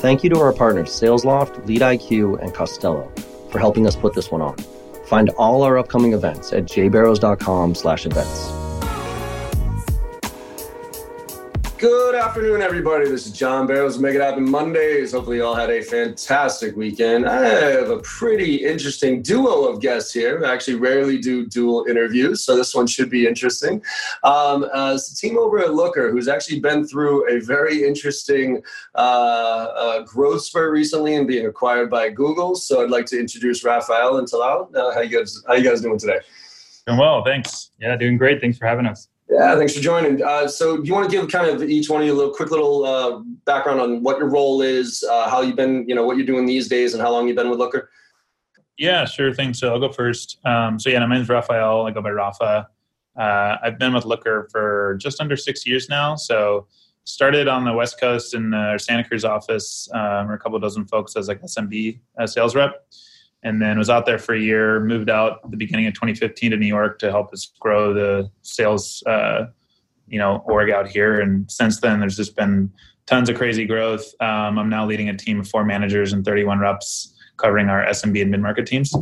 Thank you to our partners SalesLoft, LeadIQ, and Costello for helping us put this one on. Find all our upcoming events at jbarrows.com slash events. Good afternoon, everybody. This is John Barrows, Make It Happen Mondays. Hopefully, you all had a fantastic weekend. I have a pretty interesting duo of guests here. I actually rarely do dual interviews, so this one should be interesting. Um, uh, it's the team over at Looker, who's actually been through a very interesting uh, uh, growth spurt recently and being acquired by Google. So, I'd like to introduce Raphael and Talal. Uh, how you guys How you guys doing today? Doing well, thanks. Yeah, doing great. Thanks for having us. Yeah, thanks for joining. Uh, so, do you want to give kind of each one of you a little quick little uh, background on what your role is, uh, how you've been, you know, what you're doing these days, and how long you've been with Looker? Yeah, sure thing. So I'll go first. Um, so yeah, my name's Raphael. I go by Rafa. Uh, I've been with Looker for just under six years now. So started on the West Coast in our Santa Cruz office, um, or a couple dozen folks as like SMB uh, sales rep and then was out there for a year. Moved out at the beginning of 2015 to New York to help us grow the sales, uh, you know, org out here. And since then, there's just been tons of crazy growth. Um, I'm now leading a team of four managers and 31 reps, covering our SMB and mid market teams.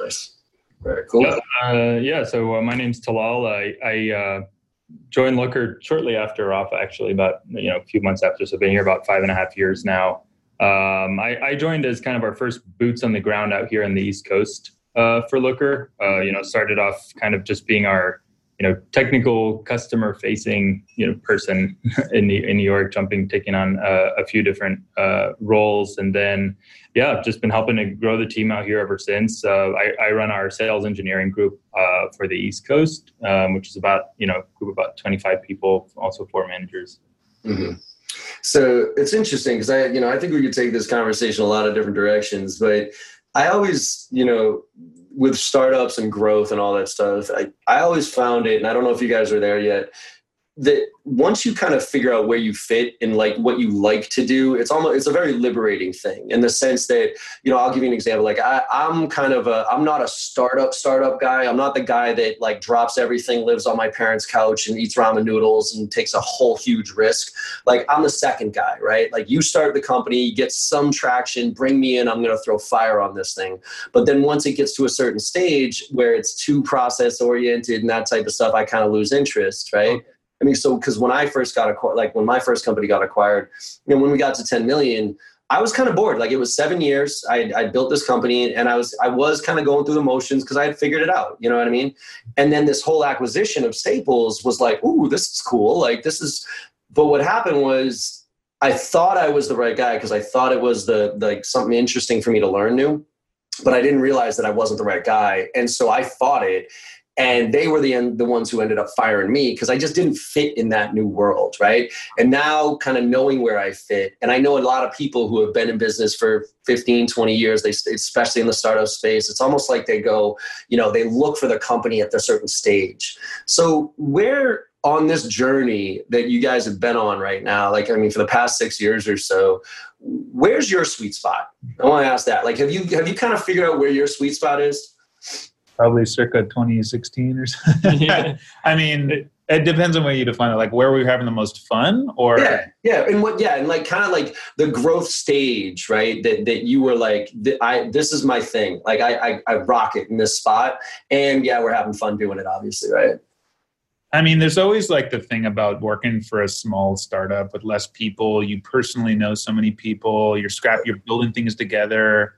Nice, very cool. Uh, yeah. So uh, my name's Talal. I, I uh, joined Looker shortly after Rafa, actually, about you know a few months after. So I've been here about five and a half years now. Um, I, I, joined as kind of our first boots on the ground out here on the East Coast uh, for Looker. Uh, you know, started off kind of just being our you know technical customer facing you know person in in New York, jumping taking on uh, a few different uh, roles, and then yeah, just been helping to grow the team out here ever since. Uh, I, I, run our sales engineering group uh, for the East Coast, um, which is about you know group about twenty five people, also four managers. Mm-hmm. So it's interesting because I, you know, I think we could take this conversation a lot of different directions, but I always, you know, with startups and growth and all that stuff, I, I always found it, and I don't know if you guys are there yet, that once you kind of figure out where you fit and like what you like to do it's almost it's a very liberating thing in the sense that you know i'll give you an example. Like I, i'm kind of a i'm not a startup startup guy. I'm not the guy that like drops everything lives on my parents couch and eats ramen noodles and takes a whole huge risk. Like i'm the second guy right? Like you start the company get some traction bring me in i'm going to throw fire on this thing. But then once it gets to a certain stage where it's too process oriented and that type of stuff i kind of lose interest right? Okay I mean, so because when I first got acquired, like when my first company got acquired, you know, when we got to 10 million, I was kind of bored. Like it was seven years. I I built this company, and I was I was kind of going through the motions because I had figured it out. You know what I mean? And then this whole acquisition of Staples was like, ooh, this is cool. Like this is. But what happened was, I thought I was the right guy because I thought it was the like something interesting for me to learn new, but I didn't realize that I wasn't the right guy, and so I fought it and they were the the ones who ended up firing me because I just didn't fit in that new world, right? And now kind of knowing where I fit, and I know a lot of people who have been in business for 15, 20 years, they especially in the startup space, it's almost like they go, you know, they look for the company at a certain stage. So where on this journey that you guys have been on right now, like I mean, for the past six years or so, where's your sweet spot? I want to ask that. Like, have you have you kind of figured out where your sweet spot is? Probably circa 2016 or something. yeah. I mean, it, it, depends on what you define it. Like where were we having the most fun or Yeah. Yeah. And what yeah, and like kind of like the growth stage, right? That that you were like, I this is my thing. Like I, I I rock it in this spot. And yeah, we're having fun doing it, obviously, right? I mean, there's always like the thing about working for a small startup with less people. You personally know so many people. You're scrap. You're building things together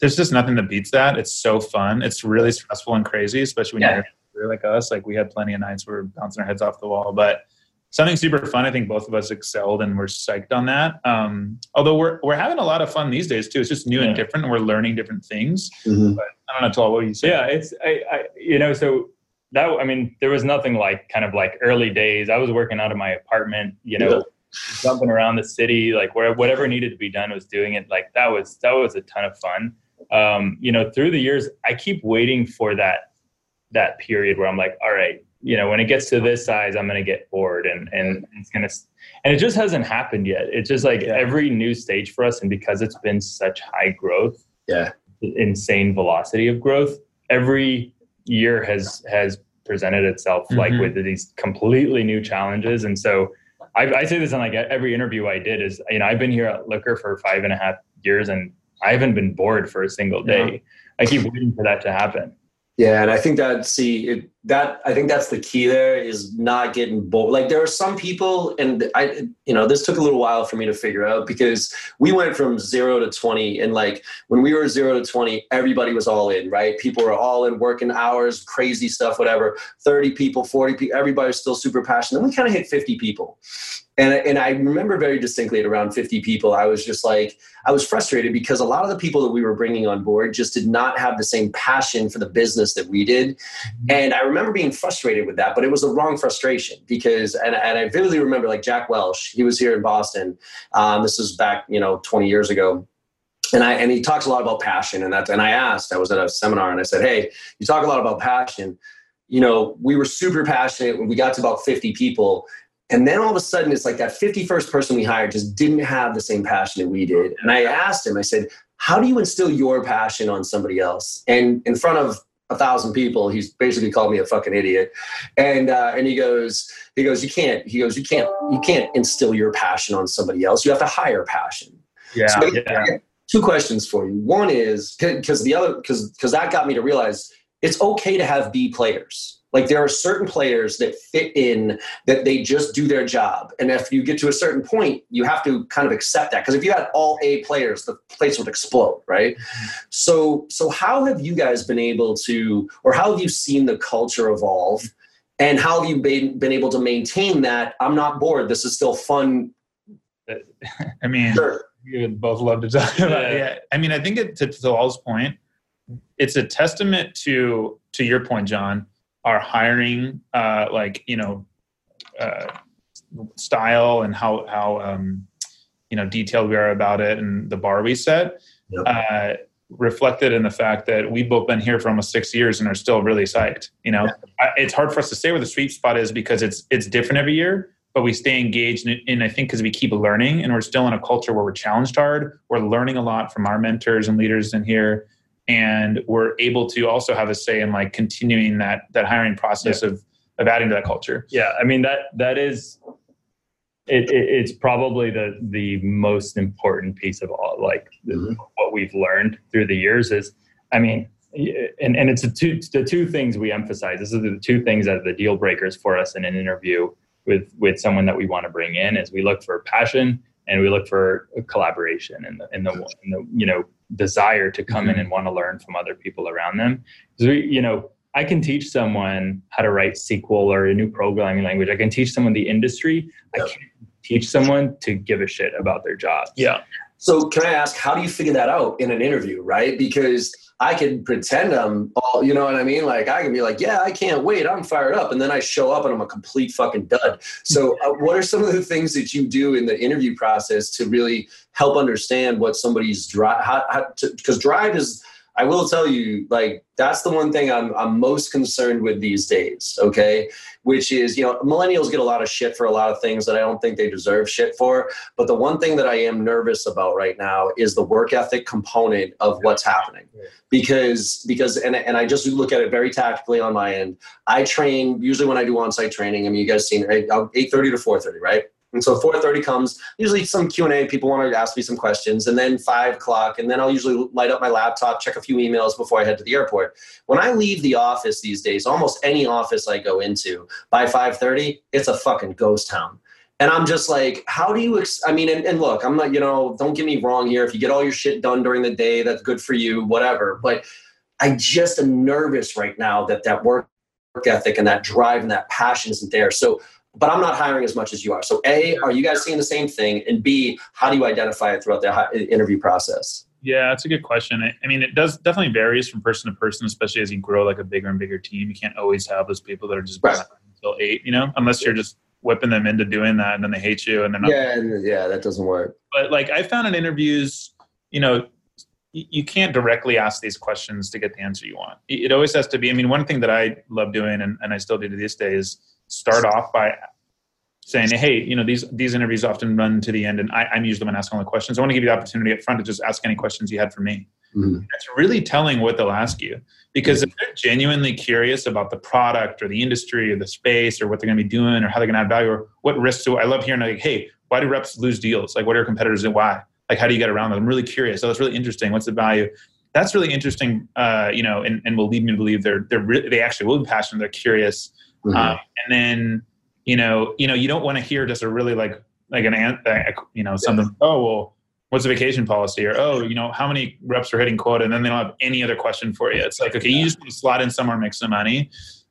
there's just nothing that beats that. It's so fun. It's really stressful and crazy, especially when yeah. you're like us. Like we had plenty of nights where we're bouncing our heads off the wall, but something super fun. I think both of us excelled and we're psyched on that. Um, although we're we're having a lot of fun these days too. It's just new yeah. and different. And we're learning different things. Mm-hmm. But I don't know, Tal, what do you say? Yeah, it's I, I you know so that I mean there was nothing like kind of like early days. I was working out of my apartment, you know. Yeah. jumping around the city like where whatever needed to be done was doing it like that was that was a ton of fun um, you know, through the years, I keep waiting for that that period where I'm like, all right, you know, when it gets to this size, I'm gonna get bored, and and it's gonna, and it just hasn't happened yet. It's just like yeah. every new stage for us, and because it's been such high growth, yeah, insane velocity of growth, every year has has presented itself mm-hmm. like with these completely new challenges, and so I, I say this on like every interview I did is you know I've been here at Looker for five and a half years and I haven't been bored for a single day. Yeah. I keep waiting for that to happen. Yeah, and I think that see it, that I think that's the key there is not getting bored. Like there are some people, and I, you know, this took a little while for me to figure out because we went from zero to twenty, and like when we were zero to twenty, everybody was all in, right? People were all in, working hours, crazy stuff, whatever. Thirty people, forty people, everybody's still super passionate. Then we kind of hit fifty people, and, and I remember very distinctly at around 50 people, I was just like, I was frustrated because a lot of the people that we were bringing on board just did not have the same passion for the business that we did. And I remember being frustrated with that, but it was the wrong frustration because, and, and I vividly remember like Jack Welch, he was here in Boston. Um, this was back, you know, 20 years ago and I and he talks a lot about passion and that and I asked I was at a seminar and I said hey you talk a lot about passion you know we were super passionate when we got to about 50 people and then all of a sudden, it's like that 51st person we hired just didn't have the same passion that we did. And I asked him, I said, How do you instill your passion on somebody else? And in front of a thousand people, he's basically called me a fucking idiot. And uh, and he goes, he goes, you can't, he goes, you can't, you can't instill your passion on somebody else. You have to hire passion. Yeah. So yeah. Two questions for you. One is because the other because because that got me to realize it's okay to have B players like there are certain players that fit in that they just do their job. And if you get to a certain point, you have to kind of accept that. Because if you had all A players, the place would explode, right? Mm-hmm. So so how have you guys been able to, or how have you seen the culture evolve? And how have you been, been able to maintain that? I'm not bored. This is still fun. I mean, sure. you would both love to talk about yeah. it. Yeah. I mean, I think it, to, to Tal's point, it's a testament to to your point, John, our hiring uh, like you know uh, style and how how um, you know detailed we are about it and the bar we set yep. uh, reflected in the fact that we've both been here for almost six years and are still really psyched you know yeah. it's hard for us to say where the sweet spot is because it's it's different every year but we stay engaged and i think because we keep learning and we're still in a culture where we're challenged hard we're learning a lot from our mentors and leaders in here and we're able to also have a say in like continuing that that hiring process yeah. of of adding to that culture yeah i mean that that is it, it, it's probably the the most important piece of all like mm-hmm. what we've learned through the years is i mean and, and it's the two the two things we emphasize this is the two things that are the deal breakers for us in an interview with with someone that we want to bring in is we look for passion and we look for collaboration and the, in the, in the you know desire to come mm-hmm. in and want to learn from other people around them. Because we, you know, I can teach someone how to write SQL or a new programming language. I can teach someone the industry. Yep. I can't teach someone to give a shit about their job. Yeah. So can I ask, how do you figure that out in an interview, right? Because I can pretend I'm all, you know what I mean? Like I can be like, yeah, I can't wait. I'm fired up. And then I show up and I'm a complete fucking dud. So uh, what are some of the things that you do in the interview process to really help understand what somebody's drive, because drive is, I will tell you, like that's the one thing I'm I'm most concerned with these days. Okay, which is you know millennials get a lot of shit for a lot of things that I don't think they deserve shit for. But the one thing that I am nervous about right now is the work ethic component of what's happening, because because and and I just look at it very tactically on my end. I train usually when I do on site training. I mean, you guys seen uh, eight thirty to four thirty, right? And so 4.30 comes, usually some Q&A, people want to ask me some questions, and then 5 o'clock, and then I'll usually light up my laptop, check a few emails before I head to the airport. When I leave the office these days, almost any office I go into, by 5.30, it's a fucking ghost town. And I'm just like, how do you, ex- I mean, and, and look, I'm not, you know, don't get me wrong here. If you get all your shit done during the day, that's good for you, whatever. But I just am nervous right now that that work ethic and that drive and that passion isn't there. So but I'm not hiring as much as you are. So, A, are you guys seeing the same thing? And B, how do you identify it throughout the interview process? Yeah, that's a good question. I mean, it does definitely varies from person to person, especially as you grow like a bigger and bigger team. You can't always have those people that are just right. until eight, you know, unless you're just whipping them into doing that and then they hate you and then yeah, and, yeah, that doesn't work. But like I found in interviews, you know, you can't directly ask these questions to get the answer you want. It always has to be. I mean, one thing that I love doing and, and I still do to this day is start off by saying, "Hey, you know these these interviews often run to the end, and I, am usually the one asking all the questions. I want to give you the opportunity up front to just ask any questions you had for me." mm-hmm. that's really telling what they'll ask you. Because if they're genuinely curious about the product or the industry or the space or what they're going to be doing or how they're going to add value or what risks do I love hearing like, hey, why do reps lose deals? Like, what are your competitors and why? Like, how do you get around them? I'm really curious. So that's really interesting. What's the value? That's really interesting. Uh, you know, and, and will lead me to believe they're they're re- they actually will be passionate. They're curious. Mm-hmm. Um, and then you know, you know, you don't want to hear just a really like like an uh, you know something. Oh well, what's the vacation policy? Or oh, you know, how many reps are hitting quota? And then they don't have any other question for you. It's like okay, you just want to slot in somewhere, make some money.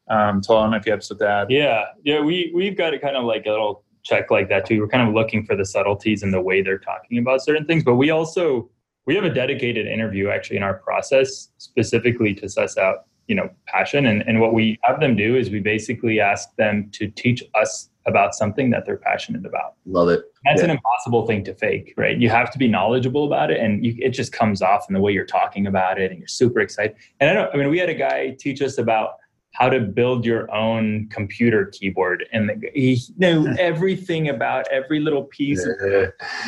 Um, tell them if you have with that. Yeah, yeah, we we've got it kind of like a little check like that too. We're kind of looking for the subtleties in the way they're talking about certain things, but we also we have a dedicated interview actually in our process specifically to suss out you know passion and, and what we have them do is we basically ask them to teach us about something that they're passionate about love it that's yeah. an impossible thing to fake right you have to be knowledgeable about it and you, it just comes off in the way you're talking about it and you're super excited and i don't i mean we had a guy teach us about how to build your own computer keyboard and he knew everything about every little piece yeah.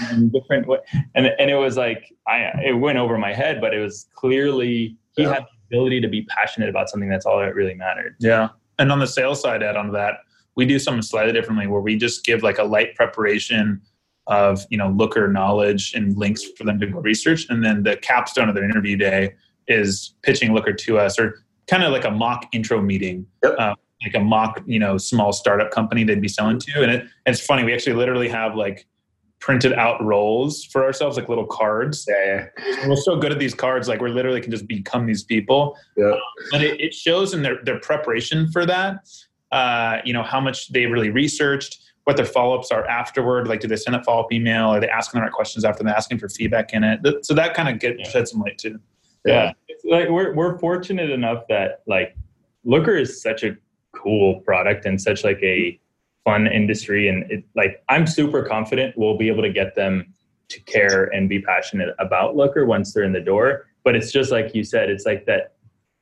and different and, and it was like i it went over my head but it was clearly he yeah. had ability to be passionate about something that's all that really mattered. Yeah. And on the sales side, add on that, we do something slightly differently where we just give like a light preparation of, you know, looker knowledge and links for them to go research. And then the capstone of their interview day is pitching looker to us or kind of like a mock intro meeting. Yep. Uh, like a mock, you know, small startup company they'd be selling to. And it, it's funny, we actually literally have like printed out roles for ourselves, like little cards. Yeah, yeah. We're so good at these cards, like we literally can just become these people. Yeah. but it, it, shows in their, their preparation for that, uh, you know, how much they really researched, what their follow-ups are afterward. Like, do they send a follow-up email? Are they asking the right questions after they're asking for feedback in it? So that kind of get yeah. shed some light too. Yeah. yeah. like we're, we're fortunate enough that like Looker is such a cool product and such like a fun industry and it like i'm super confident we'll be able to get them to care and be passionate about looker once they're in the door. But it's just like you said it's like that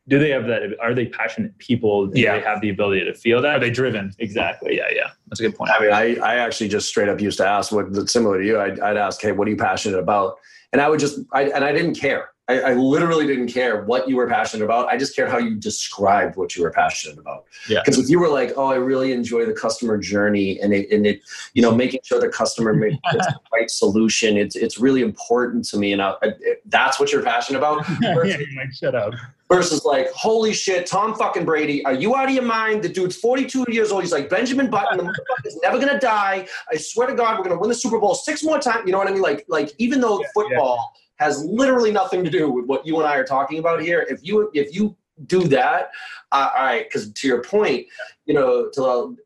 do they have that are they passionate people? Do yeah. they have the ability to feel that? Are they driven? Exactly. Yeah yeah. That's a good point. I mean i, I actually just straight up used to ask what similar to you I'd, I'd ask hey what are you passionate about? And i would just I, and i didn't care I, I, literally didn't care what you were passionate about. I just cared how you described what you were passionate about. Yeah. Because if you were like, "Oh, I really enjoy the customer journey," and it, and it, you know, making sure the customer makes the right solution, it's it's really important to me, and I, I, that's what you're passionate about. Versus, yeah, shut up. Versus like, holy shit, Tom fucking Brady, are you out of your mind? The dude's 42 years old. He's like Benjamin Button. The motherfucker's never gonna die. I swear to God, we're gonna win the Super Bowl six more times. You know what I mean? Like, like even though yeah, football. Yeah has literally nothing to do with what you and I are talking about here. If you if you do that, uh, all right, because to your point, you know, to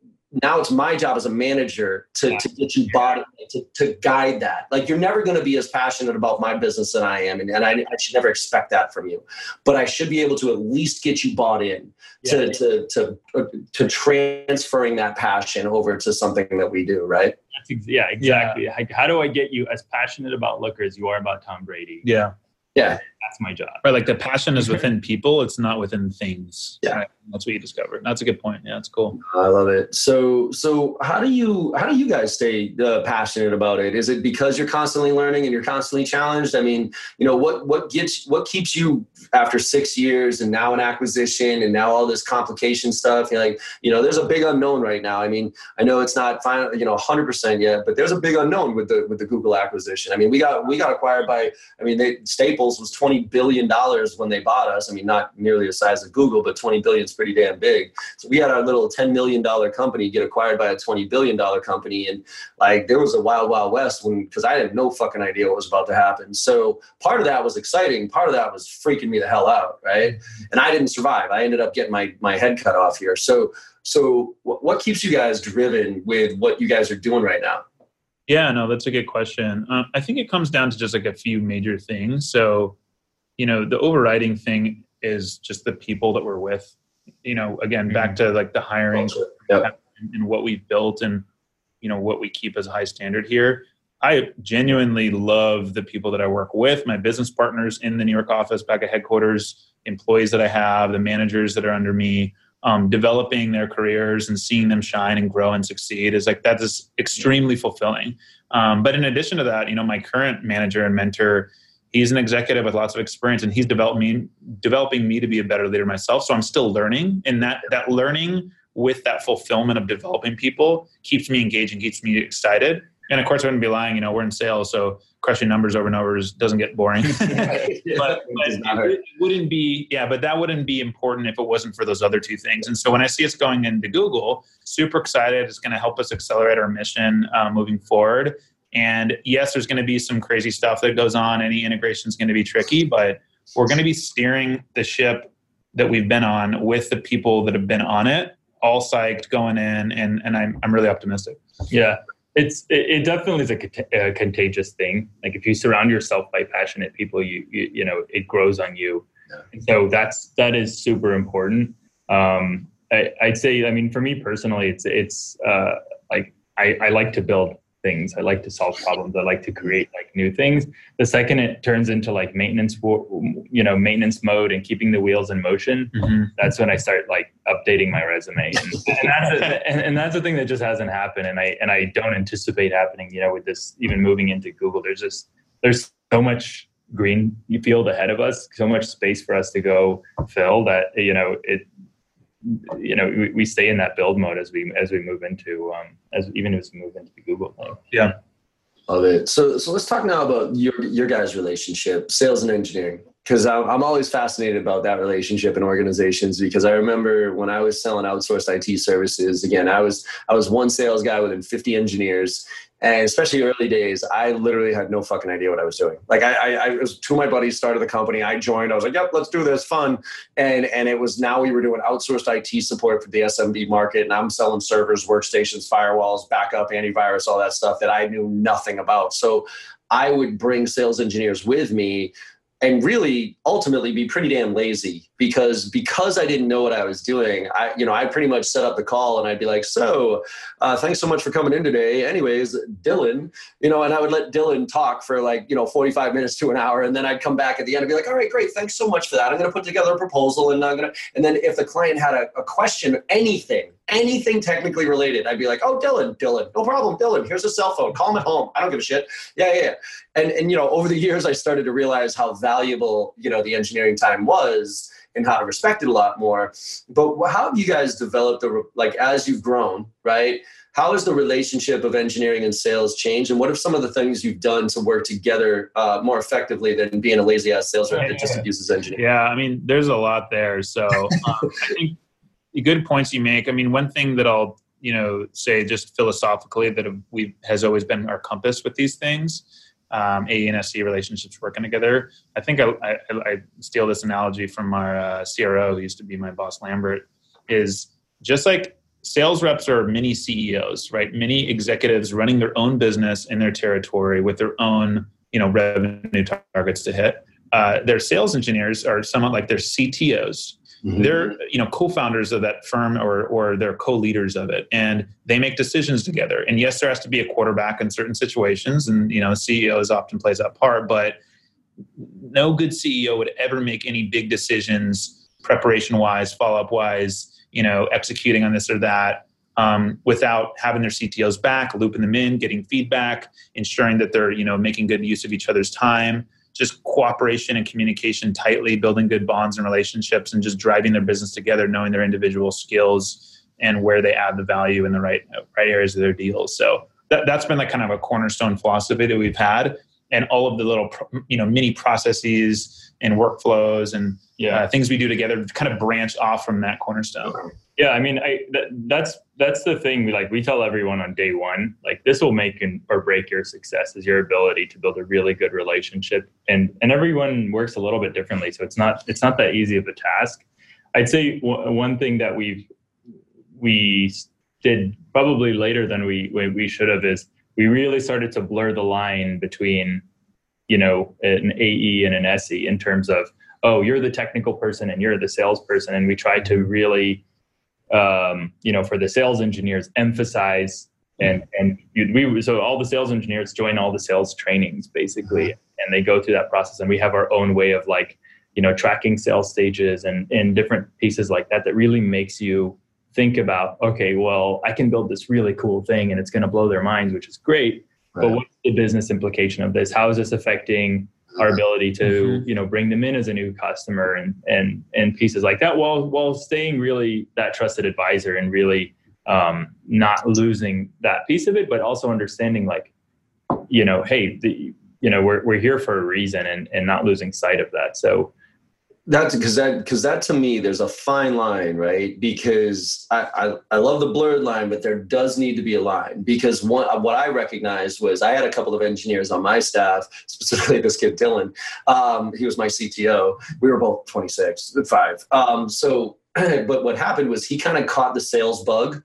now it's my job as a manager to, to get you bought in, to, to guide that like you're never going to be as passionate about my business than i am and, and I, I, should never expect that from you but i should be able to at least get you bought in to, yeah. to, to, uh, to transferring that passion over to something that we do right Ex- yeah exactly yeah. how do i get you as passionate about looker as you are about tom brady yeah yeah that's my job. Right, like the passion is within people; it's not within things. Yeah, right? That's what you discovered. That's a good point. Yeah, that's cool. I love it. So, so how do you how do you guys stay uh, passionate about it? Is it because you're constantly learning and you're constantly challenged? I mean, you know, what what gets what keeps you after six years and now an acquisition and now all this complication stuff? You're like, you know, there's a big unknown right now. I mean, I know it's not final, you know, 100 percent yet, but there's a big unknown with the with the Google acquisition. I mean, we got we got acquired by. I mean, they, Staples was 20 billion dollars when they bought us. I mean, not nearly the size of Google, but 20 billion pretty damn big. So we had our little 10 million dollar company get acquired by a 20 billion dollar company, and like there was a wild, wild west when because I had no fucking idea what was about to happen. So part of that was exciting. Part of that was freaking me the hell out, right? And I didn't survive. I ended up getting my my head cut off here. So so what keeps you guys driven with what you guys are doing right now? Yeah, no, that's a good question. Um, I think it comes down to just like a few major things. So, you know the overriding thing is just the people that we're with you know again back mm-hmm. to like the hiring yep. and what we've built and you know what we keep as a high standard here i genuinely love the people that i work with my business partners in the new york office back at headquarters employees that i have the managers that are under me um, developing their careers and seeing them shine and grow and succeed is like that is extremely fulfilling um, but in addition to that you know my current manager and mentor he's an executive with lots of experience and he's developed me developing me to be a better leader myself. So i'm still learning and that that learning with that fulfillment of developing people keeps me engaged and keeps me excited. And of course i wouldn't be lying you know we're in sales so crushing numbers over and over doesn't get boring. But, but it wouldn't be yeah but that wouldn't be important if it wasn't for those other two things. And so when i see us going into google super excited it's going to help us accelerate our mission uh, moving forward and yes, there's going to be some crazy stuff that goes on. Any integration is going to be tricky, but we're going to be steering the ship that we've been on with the people that have been on it, all psyched going in, and and I'm I'm really optimistic. Yeah, it's it, it definitely is a, a, contagious thing. Like if you surround yourself by passionate people, you you, you know it grows on you. Yeah. So that's that is super important. Um, I, would say, I mean, for me personally, it's it's uh, like I, I like to build things. I like to solve problems. I like to create like new things. The second it turns into like maintenance, you know, maintenance mode and keeping the wheels in motion, mm-hmm. that's when I start like updating my resume. And, and that's a, and, and, that's the thing that just hasn't happened. And I and I don't anticipate happening. You know, with this even moving into Google, there's just there's so much green field ahead of us, so much space for us to go fill that you know it you know we, we stay in that build mode as we as we move into um, as even as we move into the Google thing. Yeah. Love it. So so let's talk now about your your guys' relationship, sales and engineering because I'm always fascinated about that relationship in organizations because I remember when I was selling outsourced IT services again I was I was one sales guy within 50 engineers and especially early days I literally had no fucking idea what I was doing. Like I, I, I was two of my buddies started the company. I joined. I was like yep let's do this. Fun. And and it was now we were doing outsourced IT support for the SMB market and I'm selling servers workstations firewalls backup antivirus all that stuff that I knew nothing about. So I would bring sales engineers with me and really ultimately be pretty damn lazy because because I didn't know what I was doing. I you know I pretty much set up the call and I'd be like, so uh, thanks so much for coming in today. Anyways, Dylan, you know, and I would let Dylan talk for like you know 45 minutes to an hour, and then I'd come back at the end and be like, all right, great, thanks so much for that. I'm going to put together a proposal and I'm going to and then if the client had a, a question, anything, anything technically related, I'd be like, oh Dylan, Dylan, no problem, Dylan. Here's a cell phone. Call him at home. I don't give a shit. Yeah, yeah. And and you know over the years I started to realize how valuable you know the engineering time was and how to respect it a lot more. But how have you guys developed the like as you've grown, right? How has the relationship of engineering and sales changed, and what are some of the things you've done to work together uh, more effectively than being a lazy ass sales rep that just abuses engineering? Yeah, I mean, there's a lot there. So um, I think good points you make. I mean, one thing that I'll you know say just philosophically that we has always been our compass with these things um, AE and SE relationships working together. I think I, I, I steal this analogy from our uh, CRO, who used to be my boss, Lambert, is just like sales reps are mini CEOs, right? Mini executives running their own business in their territory with their own, you know, revenue targets to hit. Uh, their sales engineers are somewhat like their CTOs, Mm-hmm. They're you know co-founders of that firm or or they're co-leaders of it, and they make decisions together. And yes, there has to be a quarterback in certain situations, and you know CEOs often plays that part, but no good CEO would ever make any big decisions preparation wise, follow up wise, you know, executing on this or that um, without having their CTOs back, looping them in, getting feedback, ensuring that they're you know making good use of each other's time just cooperation and communication tightly, building good bonds and relationships, and just driving their business together, knowing their individual skills and where they add the value in the right right areas of their deals. So that, that's been like kind of a cornerstone philosophy that we've had, and all of the little you know mini processes and workflows and yeah. Uh, things we do together kind of branch off from that cornerstone. Yeah, I mean, I that, that's that's the thing. Like we tell everyone on day one, like this will make or break your success is your ability to build a really good relationship, and and everyone works a little bit differently, so it's not it's not that easy of a task. I'd say w- one thing that we've we did probably later than we we should have is we really started to blur the line between you know an AE and an SE in terms of oh you're the technical person and you're the salesperson, and we tried to really um, you know, for the sales engineers, emphasize and and we so all the sales engineers join all the sales trainings basically, mm-hmm. and they go through that process, and we have our own way of like you know tracking sales stages and and different pieces like that that really makes you think about okay well i can build this really cool thing and it's going to blow their minds which is great right. but what's the business implication of this how is this affecting our ability to mm-hmm. you know bring them in as a new customer and and and pieces like that while while staying really that trusted advisor and really um, not losing that piece of it but also understanding like you know hey the you know we're, we're here for a reason and and not losing sight of that so that's because that because that to me there's a fine line right? Because I, I, I love the blurred line but there does need to be a line. Because one what i recognized was i had a couple of engineers on my staff specifically this kid dylan. Um, he was my cto we were both 26 five. Um, so but what happened was he kind of caught the sales bug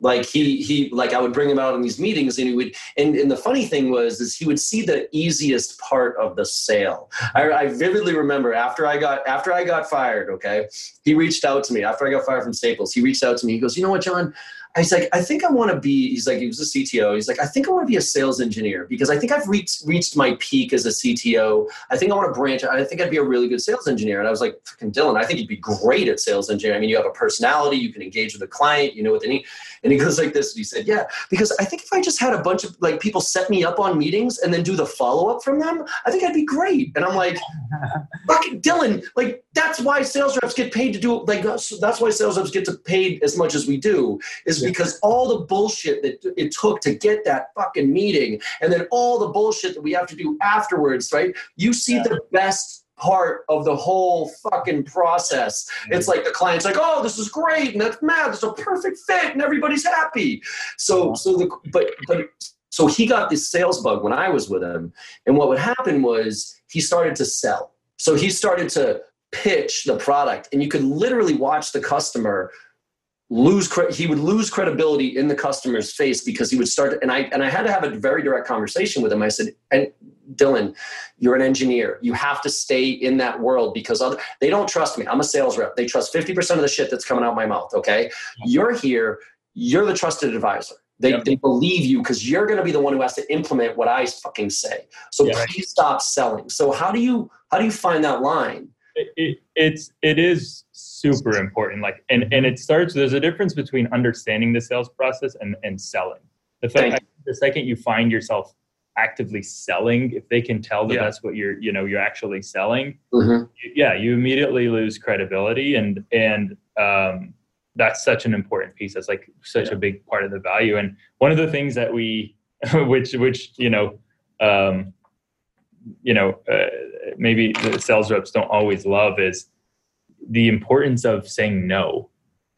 like he he like i would bring him out in these meetings and he would and, and the funny thing was is he would see the easiest part of the sale. I, I vividly remember after i got after i got fired okay he reached out to me. After i got fired from staples he reached out to me. He goes you know what john he's like, I think I want to be. He's like, he was a CTO. He's like, I think I want to be a sales engineer because I think I've reached reached my peak as a CTO. I think I want to branch. I think I'd be a really good sales engineer. And I was like, fucking Dylan, I think you'd be great at sales engineering. I mean, you have a personality. You can engage with the client. You know what they need. And he goes like this. And he said, Yeah, because I think if I just had a bunch of like people set me up on meetings and then do the follow up from them, I think I'd be great. And I'm like, fucking Dylan, like that's why sales reps get paid to do like that's why sales reps get to paid as much as we do is yeah. because all the bullshit that it took to get that fucking meeting and then all the bullshit that we have to do afterwards, right? You see yeah. the best part of the whole fucking process. It's like the client's like, "Oh, this is great, and that's mad. It's a perfect fit, and everybody's happy." So, so the but but so he got this sales bug when I was with him, and what would happen was he started to sell. So he started to pitch the product, and you could literally watch the customer lose he would lose credibility in the customer's face because he would start and I and I had to have a very direct conversation with him. I said, and Dylan, you're an engineer. You have to stay in that world because other, they don't trust me. I'm a sales rep. They trust 50% of the shit that's coming out my mouth. Okay. You're here. You're the trusted advisor. They, yep. they believe you because you're going to be the one who has to implement what I fucking say. So yeah. please stop selling. So how do you how do you find that line? It, it, it's it is super important. Like and and it starts. There's a difference between understanding the sales process and and selling. The fact the second you find yourself actively selling, if they can tell that yeah. that's what you're you know you're actually selling, mm-hmm. you, yeah, you immediately lose credibility and and um, that's such an important piece. That's like such yeah. a big part of the value. And one of the things that we, which which you know. Um, you know, uh, maybe the sales reps don't always love is the importance of saying no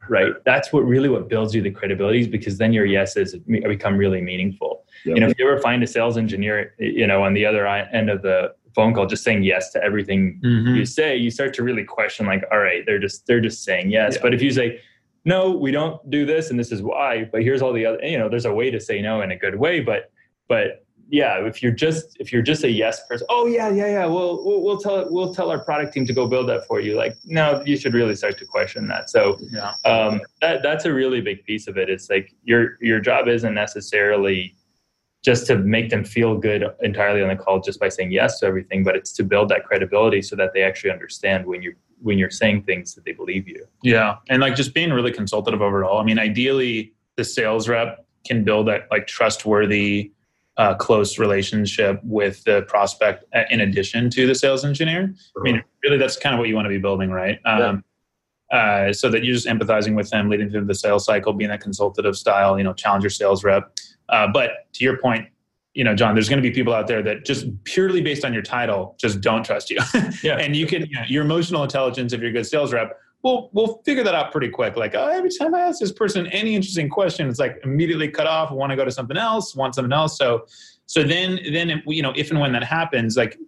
right that's what really what builds you the credibility because then your yeses become really meaningful yep. you know if you ever find a sales engineer you know on the other end of the phone call just saying yes to everything mm-hmm. you say you start to really question like all right they're just they're just saying yes yeah. but if you say no we don't do this and this is why but here's all the other you know there's a way to say no in a good way but but yeah, if you're just if you're just a yes person, oh yeah, yeah, yeah, we'll we'll, we'll tell we'll tell our product team to go build that for you. Like, no, you should really start to question that. So yeah. um, that that's a really big piece of it. It's like your your job isn't necessarily just to make them feel good entirely on the call just by saying yes to everything, but it's to build that credibility so that they actually understand when you're when you're saying things that they believe you. Yeah, and like just being really consultative overall. I mean, ideally, the sales rep can build that like trustworthy uh, close relationship with the prospect uh, in addition to the sales engineer. I mean, really, that's kind of what you want to be building, right? Um, uh, so that you're just empathizing with them, leading through the sales cycle, being that consultative style, you know, challenger sales rep. Uh, but to your point, you know, John, there's going to be people out there that just purely based on your title just don't trust you. yeah. and you can, you know, your emotional intelligence, if you're a good sales rep, we'll we'll figure that out pretty quick. Like oh, every time I ask this person any interesting question, it's like immediately cut off. Want to go to something else? Want something else? So so then then you know if and when that happens, like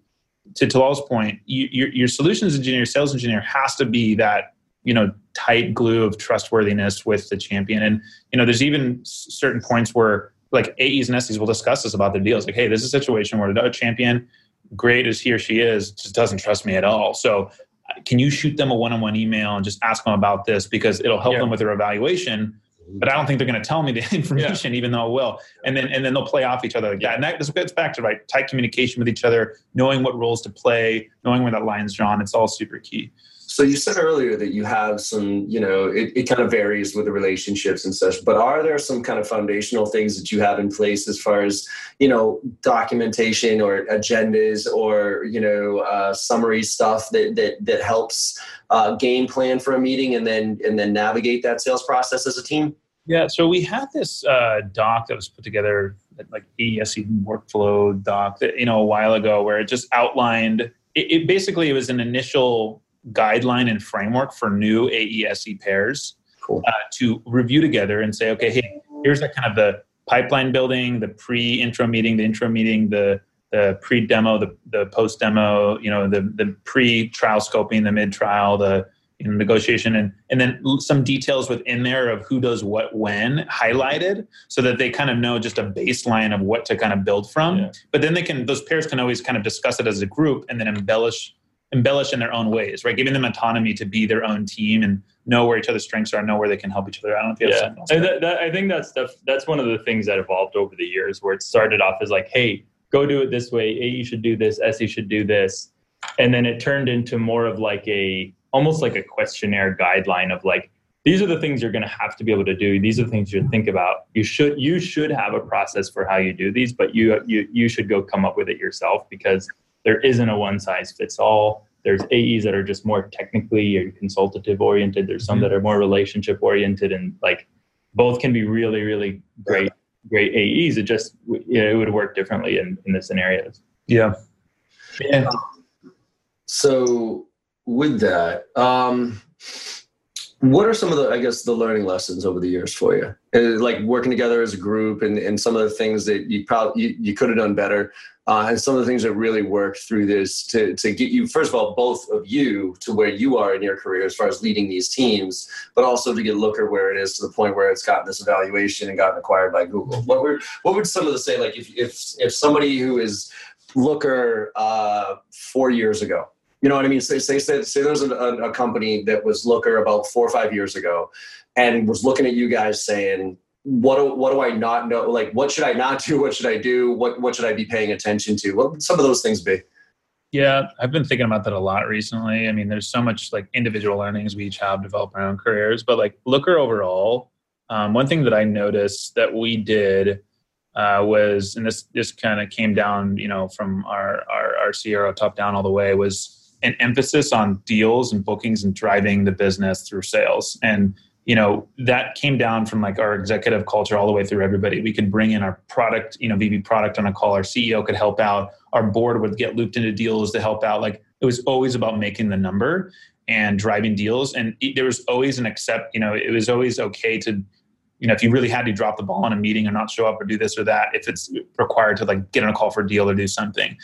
to Talal's point, you, your your solutions engineer, sales engineer has to be that you know tight glue of trustworthiness with the champion. And you know there's even certain points where like AEs and SEs will discuss this about their deals. Like hey, this is a situation where the champion great as he or she is, just doesn't trust me at all. So can you shoot them a one-on-one email and just ask them about this because it'll help yeah. them with their evaluation but I don't think they're going to tell me the information, yeah. even though I will. And then and then they'll play off each other like yeah. that. And that this gets back to right tight communication with each other, knowing what roles to play, knowing where that line's drawn. It's all super key. So you said earlier that you have some, you know, it, it kind of varies with the relationships and such, but are there some kind of foundational things that you have in place as far as, you know, documentation or agendas or, you know, uh, summary stuff that, that, that helps uh, game plan for a meeting and then, and then navigate that sales process as a team? Yeah, so we had this uh, doc that was put together, like AESE workflow doc, that you know a while ago, where it just outlined. It, it basically it was an initial guideline and framework for new AESE pairs cool. uh, to review together and say, okay, hey, here's the kind of the pipeline building, the pre-intro meeting, the intro meeting, the the pre-demo, the the post-demo, you know, the the pre-trial scoping, the mid-trial, the you know, negotiation, and and then some details within there of who does what when highlighted, so that they kind of know just a baseline of what to kind of build from. Yeah. But then they can those pairs can always kind of discuss it as a group and then embellish embellish in their own ways, right? Giving them autonomy to be their own team and know where each other's strengths are, know where they can help each other. I don't know if you have yeah. something else. And that, that, I think that's def- that's one of the things that evolved over the years, where it started off as like, hey, go do it this way. AE should do this. SE should do this, and then it turned into more of like a almost like a questionnaire guideline of like these are the things you're going to have to be able to do these are the things you should think about you should you should have a process for how you do these but you you you should go come up with it yourself because there isn't a one size fits all. There's AEs that are just more technically or consultative oriented. There's some that are more relationship oriented and like both can be really really great great AEs it just you know, it would work differently in in the scenarios. Yeah, yeah. So with that, um, what are some of the, I guess, the learning lessons over the years for you? Uh, like working together as a group, and, and some of the things that you probably you, you could have done better, uh, and some of the things that really worked through this to to get you, first of all, both of you to where you are in your career as far as leading these teams, but also to get Looker where it is to the point where it's gotten this evaluation and gotten acquired by Google. What were what would some of the say like if if if somebody who is Looker uh, four years ago you know what I mean? Say, say, say, say there's a, a, company that was Looker about four or five years ago and was looking at you guys saying, what do, what do I not know? Like, what should I not do? What should I do? What, what should I be paying attention to? What would some of those things be? Yeah, I've been thinking about that a lot recently. I mean, there's so much like individual learnings we each have develop our own careers, but like Looker overall, um, one thing that I noticed that we did uh, was, and this this kind of came down, you know, from our our, our CRO top down all the way, was an emphasis on deals and bookings and driving the business through sales and you know that came down from like our executive culture all the way through everybody. We could bring in our product you know vp product on a call. Our ceo could help out. Our board would get looped into deals to help out. Like it was always about making the number and driving deals. And there was always an accept you know it was always okay to you know if you really had to drop the ball in a meeting or not show up or do this or that if it's required to like get on a call for a deal or do something.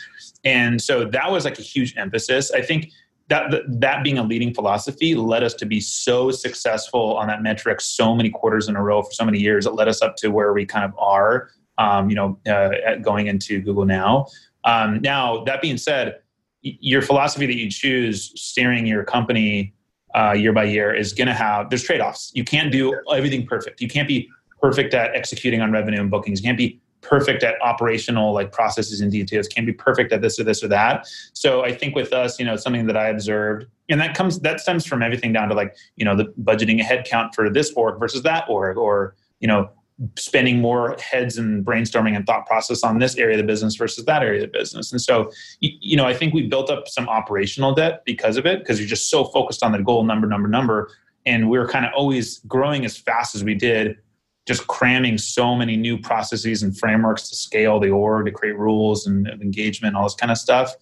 And so that was like a huge emphasis. I think that that being a leading philosophy led us to be so successful on that metric so many quarters in a row for so many years. It led us up to where we kind of are um, you know uh, going into google now. Um, now that being said your philosophy that you choose steering your company uh, year by year is going to have there's trade-offs. You can't do everything perfect. You can't be perfect at executing on revenue and bookings. You can't be perfect at operational like processes and details can't be perfect at this or this or that so i think with us you know something that i observed and that comes that stems from everything down to like you know the budgeting a head count for this org versus that org or you know spending more heads and brainstorming and thought process on this area of the business versus that area of the business. And so, you, know, I think we built up some operational debt because of it, because you're just so focused on the goal number, number, number. And we are kind of always growing as fast as we did, just cramming so many new processes and frameworks to scale the org, to create rules and engagement, all this kind of stuff.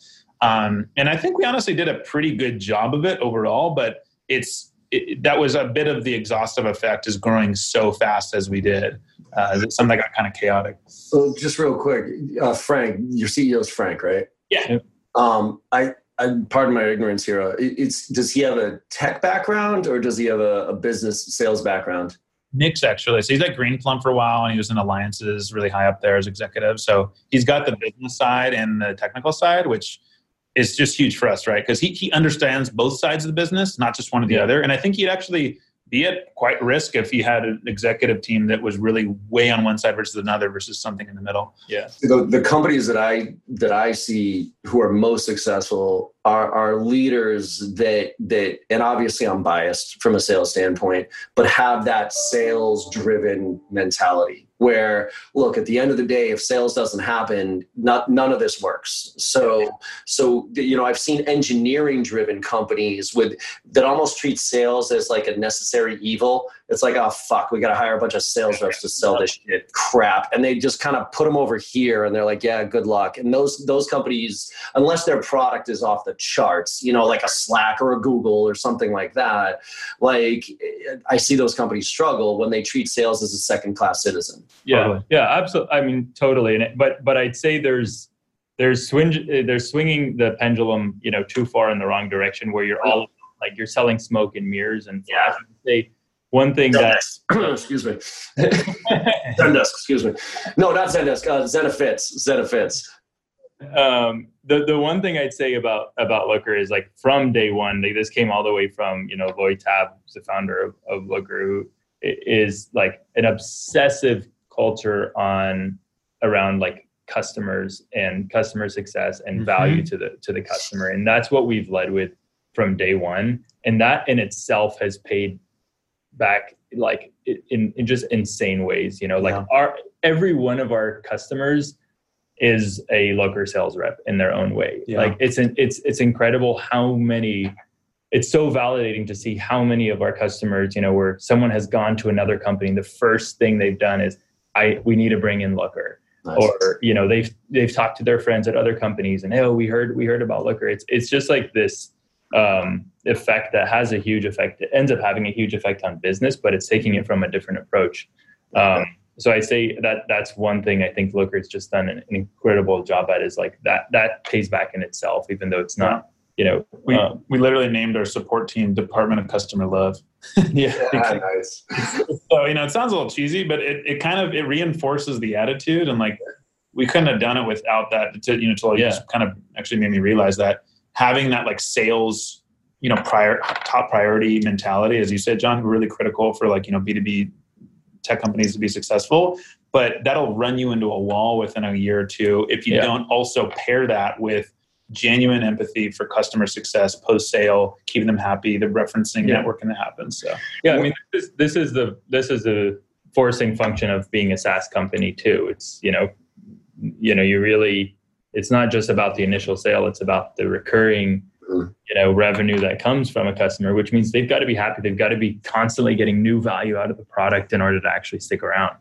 Um, and I think we honestly did a pretty good job of it overall, but it's it, that was a bit of the exhaustive effect is growing so fast as we did. Uh, something that got kind of chaotic. So just real quick, uh, Frank, your CEO is Frank, right? Yeah. Um, I, I pardon my ignorance here. Uh, it's does he have a tech background or does he have a, a business sales background? Mix actually. So he's at Greenplum for a while, and he was in alliances, really high up there as executive. So he's got the business side and the technical side, which is just huge for us, right? Because he he understands both sides of the business, not just one or the yeah. other. And I think he'd actually be at quite risk if he had an executive team that was really way on one side versus another versus something in the middle. Yeah. The, the companies that I that I see who are most successful are, are leaders that that and obviously I'm biased from a sales standpoint, but have that sales driven mentality where look at the end of the day if sales doesn't happen not none of this works. So so you know i've seen engineering driven companies with that almost treat sales as like a necessary evil it's like oh fuck we got to hire a bunch of sales reps to sell this shit crap and they just kind of put them over here and they're like yeah good luck and those those companies unless their product is off the charts you know like a slack or a google or something like that like i see those companies struggle when they treat sales as a second class citizen yeah, totally. yeah, absolutely. I mean, totally. And it, but but I'd say there's there's swing there's swinging the pendulum, you know, too far in the wrong direction where you're all like you're selling smoke and mirrors and yeah. Say one thing Zendesk. that excuse me, Zendesk. Excuse me. No, not Zendesk. Uh, Zenefits. Zenefits. Um, the the one thing I'd say about about Looker is like from day one, like this came all the way from you know Lloyd Tabb, the founder of, of Looker, who is like an obsessive culture on around like customers and customer success and mm-hmm. value to the to the customer and that's what we've led with from day one and that in itself has paid back like in, in just insane ways you know like yeah. our every one of our customers is a Looker sales rep in their own way yeah. like it's an, it's it's incredible how many it's so validating to see how many of our customers you know where someone has gone to another company the first thing they've done is I we need to bring in Looker. Nice. Or you know they've they've talked to their friends at other companies and oh we heard we heard about Looker. It's it's just like this um, effect that has a huge effect. It ends up having a huge effect on business, but it's taking it from a different approach. Um, so I say that that's one thing I think Looker's just done an, an, incredible job at is like that that pays back in itself, even though it's not you know we, um, we literally named our support team department of customer love yeah, yeah nice so you know it sounds a little cheesy but it, it kind of it reinforces the attitude and like we couldn't have done it without that to, you know to yeah. kind of actually made me realize that having that like sales you know prior top priority mentality as you said john really critical for like you know b2b tech companies to be successful but that'll run you into a wall within a year or two if you yeah. don't also pair that with genuine empathy for customer success post sale, keeping them happy, the referencing yeah. networking that happens. So yeah, I mean this is, this is the this is the forcing function of being a SaaS company too. It's you know you know you really it's not just about the initial sale; it's about the recurring mm-hmm. you know revenue that comes from a customer, which means they've got to be happy. They've got to be constantly getting new value out of the product in order to actually stick around.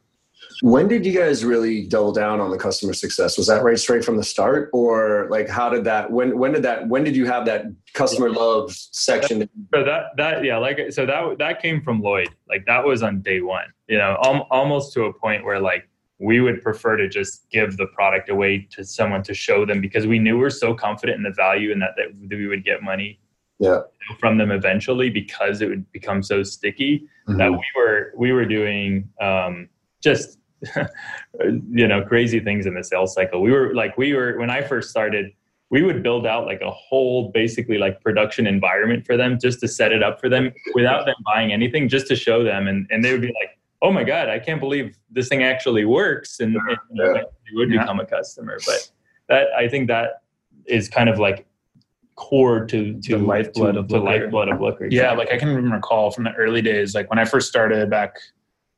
When did you guys really double down on the customer success? Was that right straight from the start, or like how did that? When when did that? When did you have that customer love section? So that that yeah, like so that that came from Lloyd. Like that was on day one. You know, al- almost to a point where like we would prefer to just give the product away to someone to show them because we knew we are so confident in the value and that, that we would get money yeah. from them eventually because it would become so sticky mm-hmm. that we were we were doing um, just you know crazy things in the sales cycle we were like we were when i first started we would build out like a whole basically like production environment for them just to set it up for them without them buying anything just to show them and, and they would be like oh my god i can't believe this thing actually works and, and you know, yeah. they would become a customer but that i think that is kind of like core to to the lifeblood to, of the lifeblood of Looker. Yeah, like I can recall from the early days, like when I first started back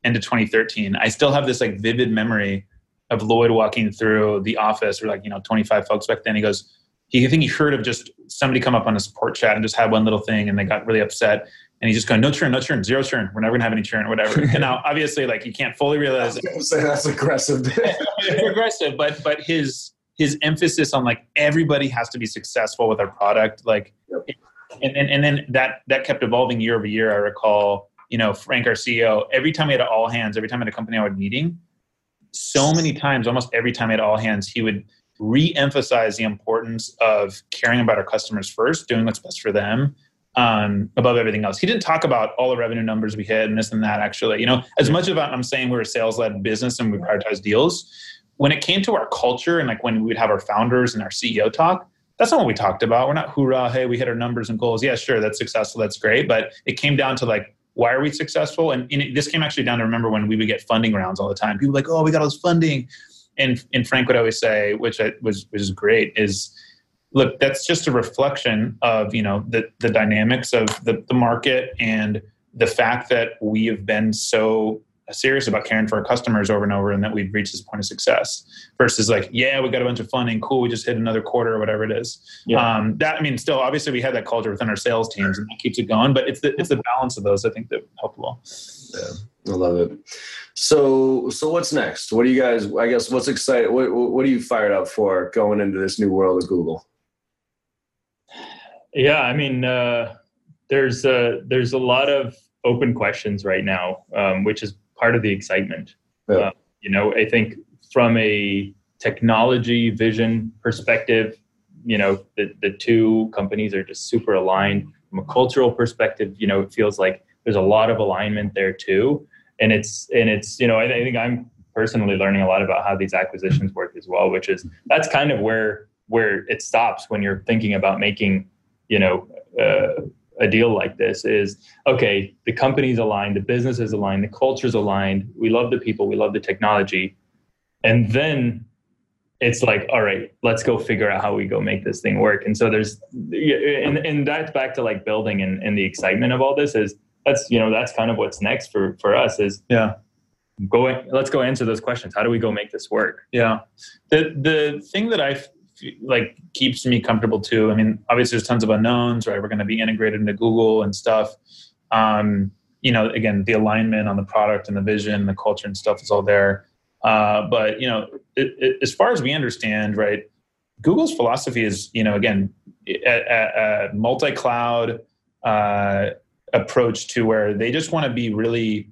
into 2013, I still have this like vivid memory of Lloyd walking through the office, or like you know 25 folks back then. He goes, he I think he heard of just somebody come up on a support chat and just had one little thing, and they got really upset. And he's just going, no churn, no churn, zero churn. We're never gonna have any churn or whatever. and now, obviously, like you can't fully realize say that's aggressive. it's aggressive, but but his his emphasis on like everybody has to be successful with our product, like, yep. and, and and then that that kept evolving year over year. I recall you know, Frank, our CEO, every time we had all hands, every time at a company I would meeting, so many times, almost every time at all hands, he would re-emphasize the importance of caring about our customers first, doing what's best for them um, above everything else. He didn't talk about all the revenue numbers we hit and this and that. Actually, you know, as much of I'm saying we're a sales-led business and we prioritize deals. When it came to our culture and like when we'd have our founders and our CEO talk, that's not what we talked about. We're not hoorah, hey, we hit our numbers and goals. Yeah, sure, that's successful, that's great. But it came down to like why are we successful? And, and it, this came actually down to remember when we would get funding rounds all the time. People like, oh, we got all this funding, and and Frank would always say, which I, was which is great, is look, that's just a reflection of you know the the dynamics of the, the market and the fact that we have been so serious about caring for our customers over and over and that we've reached this point of success versus like yeah we got a bunch of funding cool we just hit another quarter or whatever it is. Yeah. um, that i mean still obviously we had that culture within our sales teams and that keeps it going but it's the it's the balance of those i think that help well yeah i love it. So so what's next? What do you guys i guess what's excited what, what are you fired up for going into this new world of google yeah i mean uh, there's a there's a lot of open questions right now um, which is part of the excitement. Yeah. Uh, you know, I think from a technology vision perspective, you know, the, the two companies are just super aligned. From a cultural perspective, you know, it feels like there's a lot of alignment there too. And it's and it's, you know, I, I think I'm personally learning a lot about how these acquisitions work as well, which is that's kind of where where it stops when you're thinking about making, you know, uh, a deal like this is okay the company's aligned the business is aligned the culture's aligned we love the people we love the technology. And then it's like all right let's go figure out how we go make this thing work. And so there's and, and that's back to like building and, and the excitement of all this is that's you know that's kind of what's next for for us is yeah. go let's go answer those questions. How do we go make this work? Yeah. The the thing that i like keeps me comfortable too. I mean, obviously there's tons of unknowns, right? We're going to be integrated into Google and stuff. Um, you know, again, the alignment on the product and the vision, the culture and stuff is all there. Uh, but you know, it, it, as far as we understand, right, Google's philosophy is, you know, again, a, a, multi-cloud uh, approach to where they just want to be really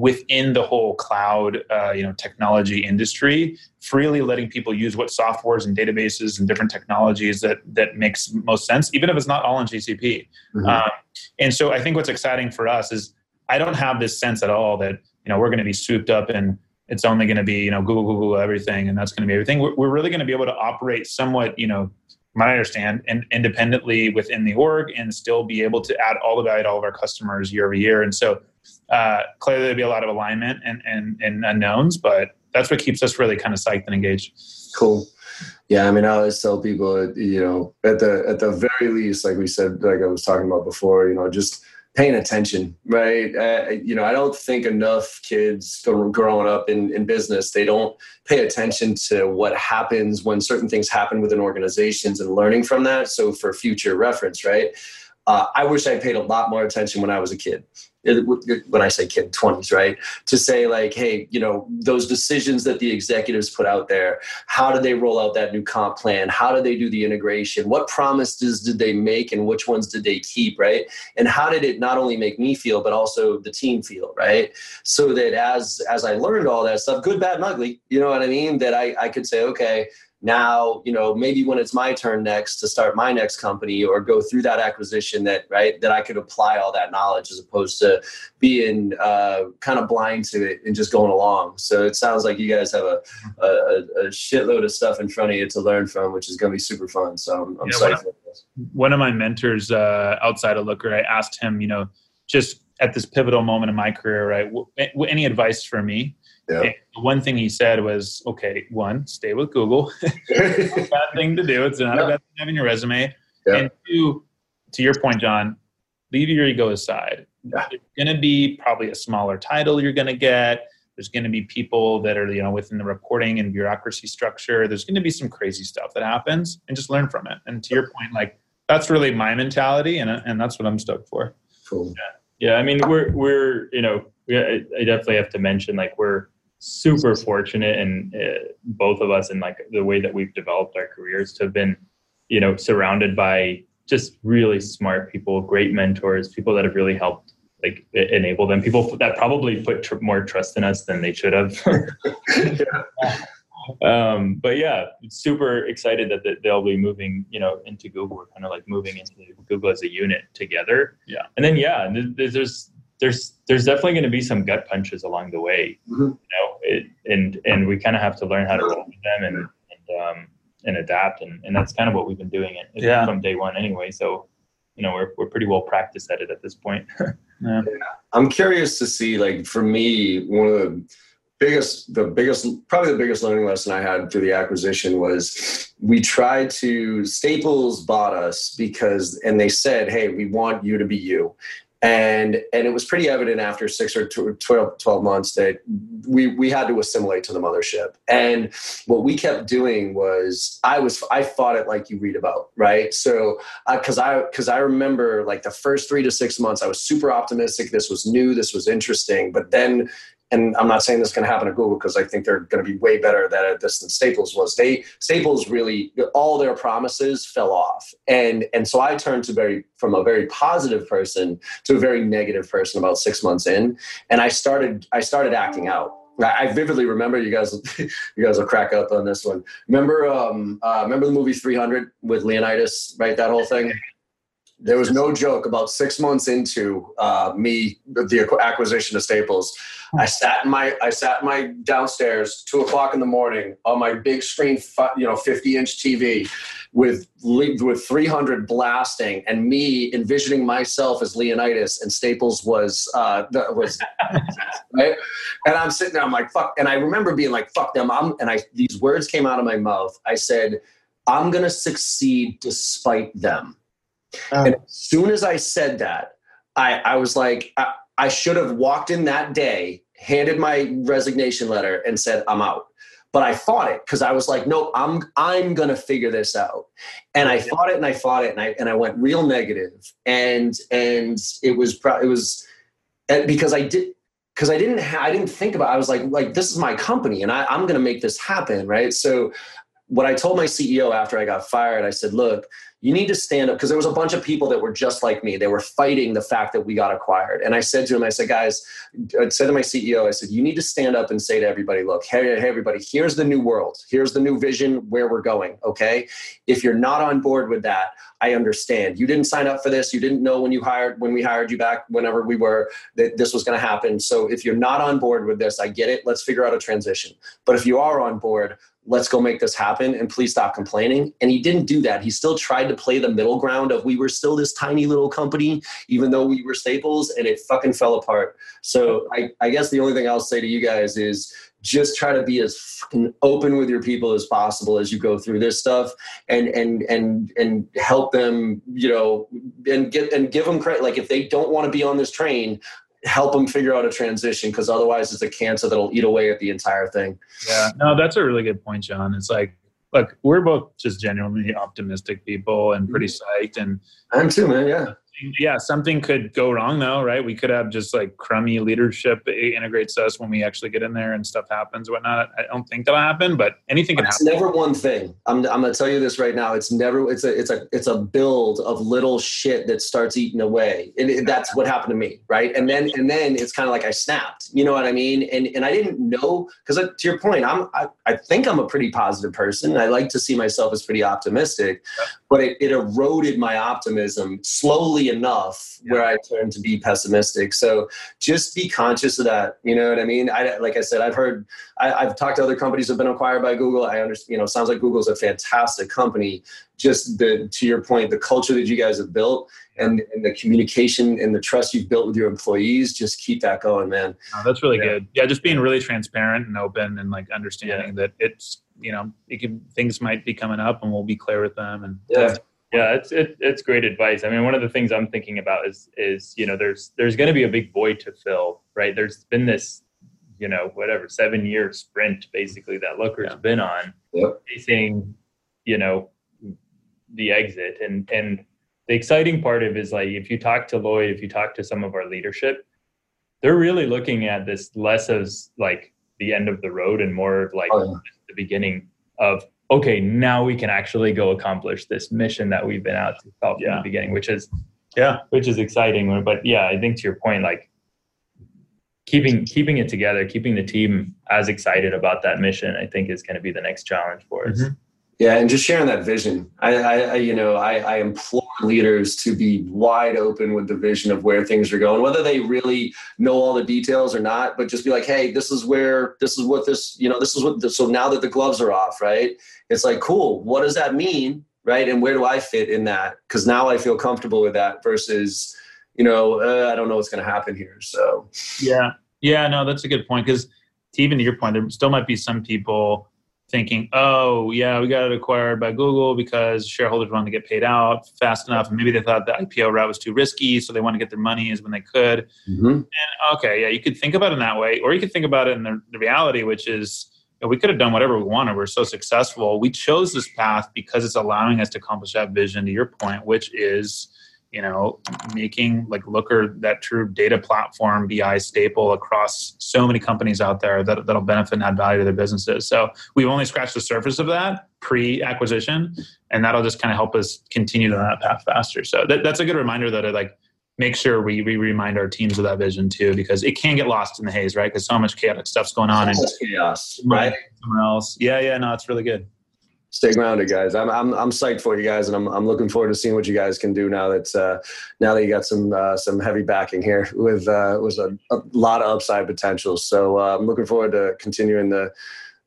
within the whole cloud uh, you know technology industry freely letting people use what softwares and databases and different technologies that that makes most sense even if it's not all in gcp mm-hmm. um, and so i think what's exciting for us is i don't have this sense at all that you know we're going to be swooped up and it's only going to be you know google google everything and that's going to be everything we're, we're really going to be able to operate somewhat you know my understand, and independently within the org, and still be able to add all the value to all of our customers year over year. And so, uh, clearly, there'll be a lot of alignment and, and and unknowns, but that's what keeps us really kind of psyched and engaged. Cool. Yeah, I mean, I always tell people, you know, at the at the very least, like we said, like I was talking about before, you know, just paying attention, right? Uh, you know, I don't think enough kids growing up in, in business, they don't pay attention to what happens when certain things happen within organizations and learning from that. So for future reference, right? Uh, I wish I paid a lot more attention when I was a kid when I say kid, 20s, right? To say, like, hey, you know, those decisions that the executives put out there, how did they roll out that new comp plan? How did they do the integration? What promises did they make and which ones did they keep, right? And how did it not only make me feel, but also the team feel, right? So that as as I learned all that stuff, good, bad, and ugly, you know what I mean? That I, I could say, okay, now you know maybe when it's my turn next to start my next company or go through that acquisition that right that i could apply all that knowledge as opposed to being uh, kind of blind to it and just going along. So it sounds like you guys have a, a, a shitload of stuff in front of you to learn from which is going to be super fun. So i'm, I'm yeah, one, of, one of my mentors uh, outside of looker i asked him you know just at this pivotal moment in my career right w- any advice for me yeah. one thing he said was, okay, one, stay with Google. it's a bad thing to do. It's not yeah. a bad thing to have in your resume. Yeah. And two, to your point, John, leave your ego aside. Yeah. It's going to be probably a smaller title you're going to get. There's going to be people that are, you know, within the reporting and bureaucracy structure. There's going to be some crazy stuff that happens and just learn from it. And to your point, like that's really my mentality and, and that's what I'm stoked for. Cool. Yeah. yeah I mean, we're, we're, you know, we, I definitely have to mention like we're, super fortunate and uh, both of us in like the way that we've developed our careers to have been you know surrounded by just really smart people great mentors people that have really helped like enable them. People that probably put tr- more trust in us than they should have. Um, but yeah super excited that, that they'll be moving you know into google. We're kind of like moving into google as a unit together. Yeah. And then yeah there's there's there's definitely going to be some gut punches along the way, mm-hmm. you know, it, and and we kind of have to learn how to roll with them and and, um, and adapt, and, and that's kind of what we've been doing it yeah. from day one anyway. So, you know, we're we're pretty well practiced at it at this point. Yeah. yeah. I'm curious to see, like, for me, one of the biggest, the biggest, probably the biggest learning lesson I had through the acquisition was we tried to, Staples bought us because, and they said, hey, we want you to be you and and it was pretty evident after six or 12, 12, months that we we had to assimilate to the mothership. And what we kept doing was i was i fought it like you read about right? So uh, because i because I remember like the first three to six months i was super optimistic. This was new. This was interesting. But then and I'm not saying this is going to happen at Google because I think they're going to be way better at this than Staples was. They Staples really all their promises fell off, and and so I turned to very from a very positive person to a very negative person about six months in, and I started I started acting out. I vividly remember you guys. You guys will crack up on this one. Remember, um, uh, remember the movie 300 with Leonidas, right? That whole thing there was no joke about six months into uh, me the acquisition of staples i sat in my i sat in my downstairs two o'clock in the morning on my big screen you know 50 inch tv with with 300 blasting and me envisioning myself as leonidas and staples was uh was right? And i'm sitting there i'm like fuck and i remember being like fuck them i'm and i these words came out of my mouth. I said i'm gonna succeed despite them um, and as soon as I said that, I, I was like, I, I should have walked in that day, handed my resignation letter, and said, I'm out. But I fought it because I was like, no, I'm I'm gonna figure this out. And I fought it and I fought it and I and I went real negative. And and it was it was because I did because I didn't ha- I didn't think about it. I was like like this is my company and I, I'm gonna make this happen, right? So what I told my CEO after I got fired, I said, look, you need to stand up because there was a bunch of people that were just like me. They were fighting the fact that we got acquired. And I said to him, I said, guys, I said to my CEO, I said, you need to stand up and say to everybody, look, hey, hey, everybody, here's the new world. Here's the new vision where we're going. Okay. If you're not on board with that, I understand. You didn't sign up for this. You didn't know when you hired, when we hired you back, whenever we were, that this was going to happen. So if you're not on board with this, I get it. Let's figure out a transition. But if you are on board, let's go make this happen and please stop complaining. And he didn't do that. He still tried to play the middle ground of we were still this tiny little company, even though we were staples, and it fucking fell apart. So I, I guess the only thing I'll say to you guys is just try to be as open with your people as possible as you go through this stuff and and and and help them you know and get and give them credit like if they don't want to be on this train help them figure out a transition because otherwise it's a cancer that'll eat away at the entire thing. Yeah, no, that's a really good point, John. It's like, look, we're both just genuinely optimistic people and pretty mm-hmm. psyched. And I'm too, man. Yeah yeah, something could go wrong though, right? We could have just like crummy leadership it integrates us when we actually get in there and stuff happens, whatnot. I don't think that'll happen, but anything can it's happen. It's never one thing. I'm, I'm gonna tell you this right now. It's never. It's a. It's a. It's a build of little shit that starts eating away. And it, that's what happened to me, right? And then and then it's kind of like I snapped. You know what I mean? And and I didn't know because to your point, I'm. I, I think I'm a pretty positive person. I like to see myself as pretty optimistic, but it, it eroded my optimism slowly enough where I turned to be pessimistic. So just be conscious of that. You know what I mean? I, like I said, I've heard, I, have talked to other companies that have been acquired by Google. I understand, you know, sounds like Google's a fantastic company. Just the, to your point, the culture that you guys have built and, and the communication and the trust you've built with your employees, just keep that going, man. Oh, that's really yeah. good. Yeah. Just being really transparent and open and like understanding yeah. that it's, you know, it can, things might be coming up and we'll be clear with them. And yeah. Yeah, it's it, it's great advice. I mean, one of the things I'm thinking about is is you know there's there's going to be a big void to fill, right? There's been this you know whatever seven year sprint basically that Looker's yeah. been on, yep. facing you know the exit, and and the exciting part of is like if you talk to Lloyd, if you talk to some of our leadership, they're really looking at this less as like the end of the road and more of like oh, yeah. the beginning of okay, now we can actually go accomplish this mission that we've been out to from yeah. the beginning, which is yeah, which is exciting. But yeah, I think to your point, like keeping keeping it together, keeping the team as excited about that mission, I think is going to be the next challenge for us. Mm-hmm. Yeah, and just sharing that vision. I, I you know, I, I, implore leaders to be wide open with the vision of where things are going, whether they really know all the details or not. But just be like, hey, this is where, this is what this, you know, this is what. This, so now that the gloves are off, right? It's like, cool. What does that mean, right? And where do I fit in that? Because now I feel comfortable with that versus you know, uh, I don't know what's going to happen here. So, yeah, yeah, no, that's a good point because even to your point, there still might be some people thinking, oh, yeah, we got it acquired by Google because shareholders want to get paid out fast enough. And maybe they thought the IPO route was too risky, so they want to get their money as when they could. Mm-hmm. And okay, yeah, you could think about it in that way, or you could think about it in the, the reality, which is you know, we could have done whatever we wanted. We're so successful. We chose this path because it's allowing us to accomplish that vision, to your point, which is you know, making like Looker that true data platform BI staple across so many companies out there that, that'll benefit and add value to their businesses. So we've only scratched the surface of that pre-acquisition, and that'll just kind of help us continue down that path faster. So that, that's a good reminder that I like make sure we, we remind our teams of that vision too, because it can get lost in the haze, right? Because so much chaotic stuff's going on and chaos, right? Somewhere else. Yeah, yeah, no, it's really good stay grounded, guys. I'm I'm I'm psyched for you guys, and I'm I'm looking forward to seeing what you guys can do now that uh, now that you got some uh, some heavy backing here with uh, with a, a lot of upside potential. So uh, I'm looking forward to continuing the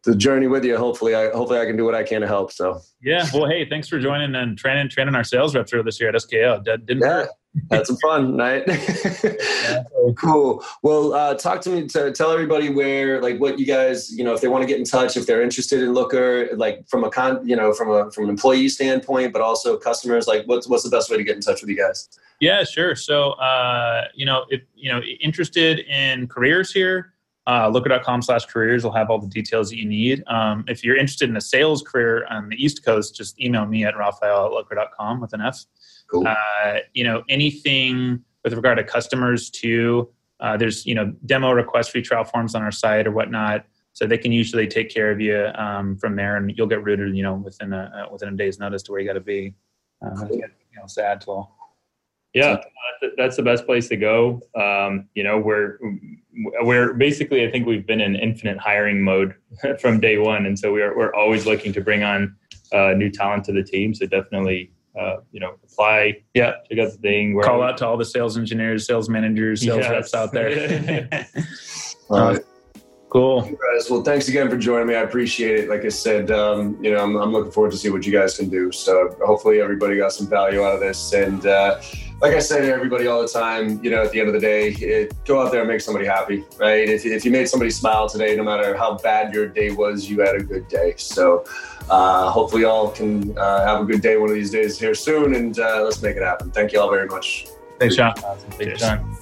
the journey with you. Hopefully, I hopefully I can do what I can to help. So yeah, well, hey, thanks for joining and training training our sales reps through this year at SKO. Didn't yeah had some fun, right? yeah. cool. Well, uh, talk to me. To tell everybody where, like, what you guys, you know, if they want to get in touch, if they're interested in Looker, like from a con, you know, from a from an employee standpoint, but also customers. Like, what's what's the best way to get in touch with you guys? Yeah, sure. So, uh, you know, if you know, interested in careers here. Uh, looker.com slash careers will have all the details that you need. Um, if you're interested in a sales career on the East Coast, just email me at rafael at looker.com with an F. Cool. Uh, you know, anything with regard to customers too. Uh, there's you know demo request free trial forms on our site or whatnot, so they can usually take care of you um, from there, and you'll get routed you know within a uh, within a day's notice to where you got to be. Uh, cool. You know, sad to yeah, that's the best place to go. Um, you know, we're we're basically I think we've been in infinite hiring mode from day one, and so we're we're always looking to bring on uh, new talent to the team. So definitely uh, you know, apply. Yeah. Check out the thing. Call out to all the sales engineers, sales managers, sales yes. reps out there. all right. Cool. guys, well, thanks again for joining me. I appreciate it. Like I said, um, you know, I'm, I'm, looking forward to see what you guys can do. So hopefully everybody got some value out of this. And uh, like I say to everybody all the time, you know, at the end of the day, it, go out there and make somebody happy, right? If, if you made somebody smile today, no matter how bad your day was, you had a good day. So uh, hopefully y'all can uh, have a good day one of these days here soon, and uh, let's make it happen. Thank you all very much. Thanks, John. Awesome. Thanks, John.